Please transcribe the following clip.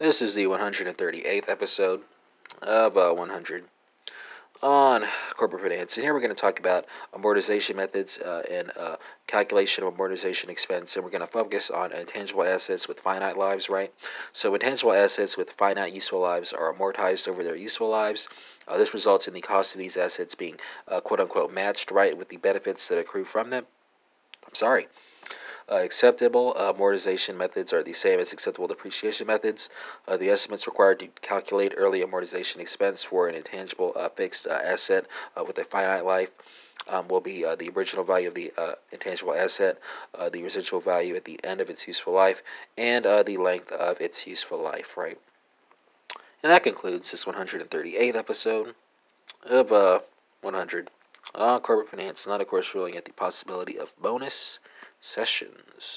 This is the 138th episode of uh, 100 on corporate finance. And here we're going to talk about amortization methods uh, and uh, calculation of amortization expense. And we're going to focus on intangible assets with finite lives, right? So, intangible assets with finite useful lives are amortized over their useful lives. Uh, this results in the cost of these assets being uh, quote unquote matched, right, with the benefits that accrue from them. I'm sorry. Uh, acceptable uh, amortization methods are the same as acceptable depreciation methods. Uh, the estimates required to calculate early amortization expense for an intangible uh, fixed uh, asset uh, with a finite life um, will be the original value of the intangible asset, the residual value at the end of its useful life, and the length of its useful life, right? And that concludes this 138th episode of 100 corporate finance, not of course ruling at the possibility of bonus sessions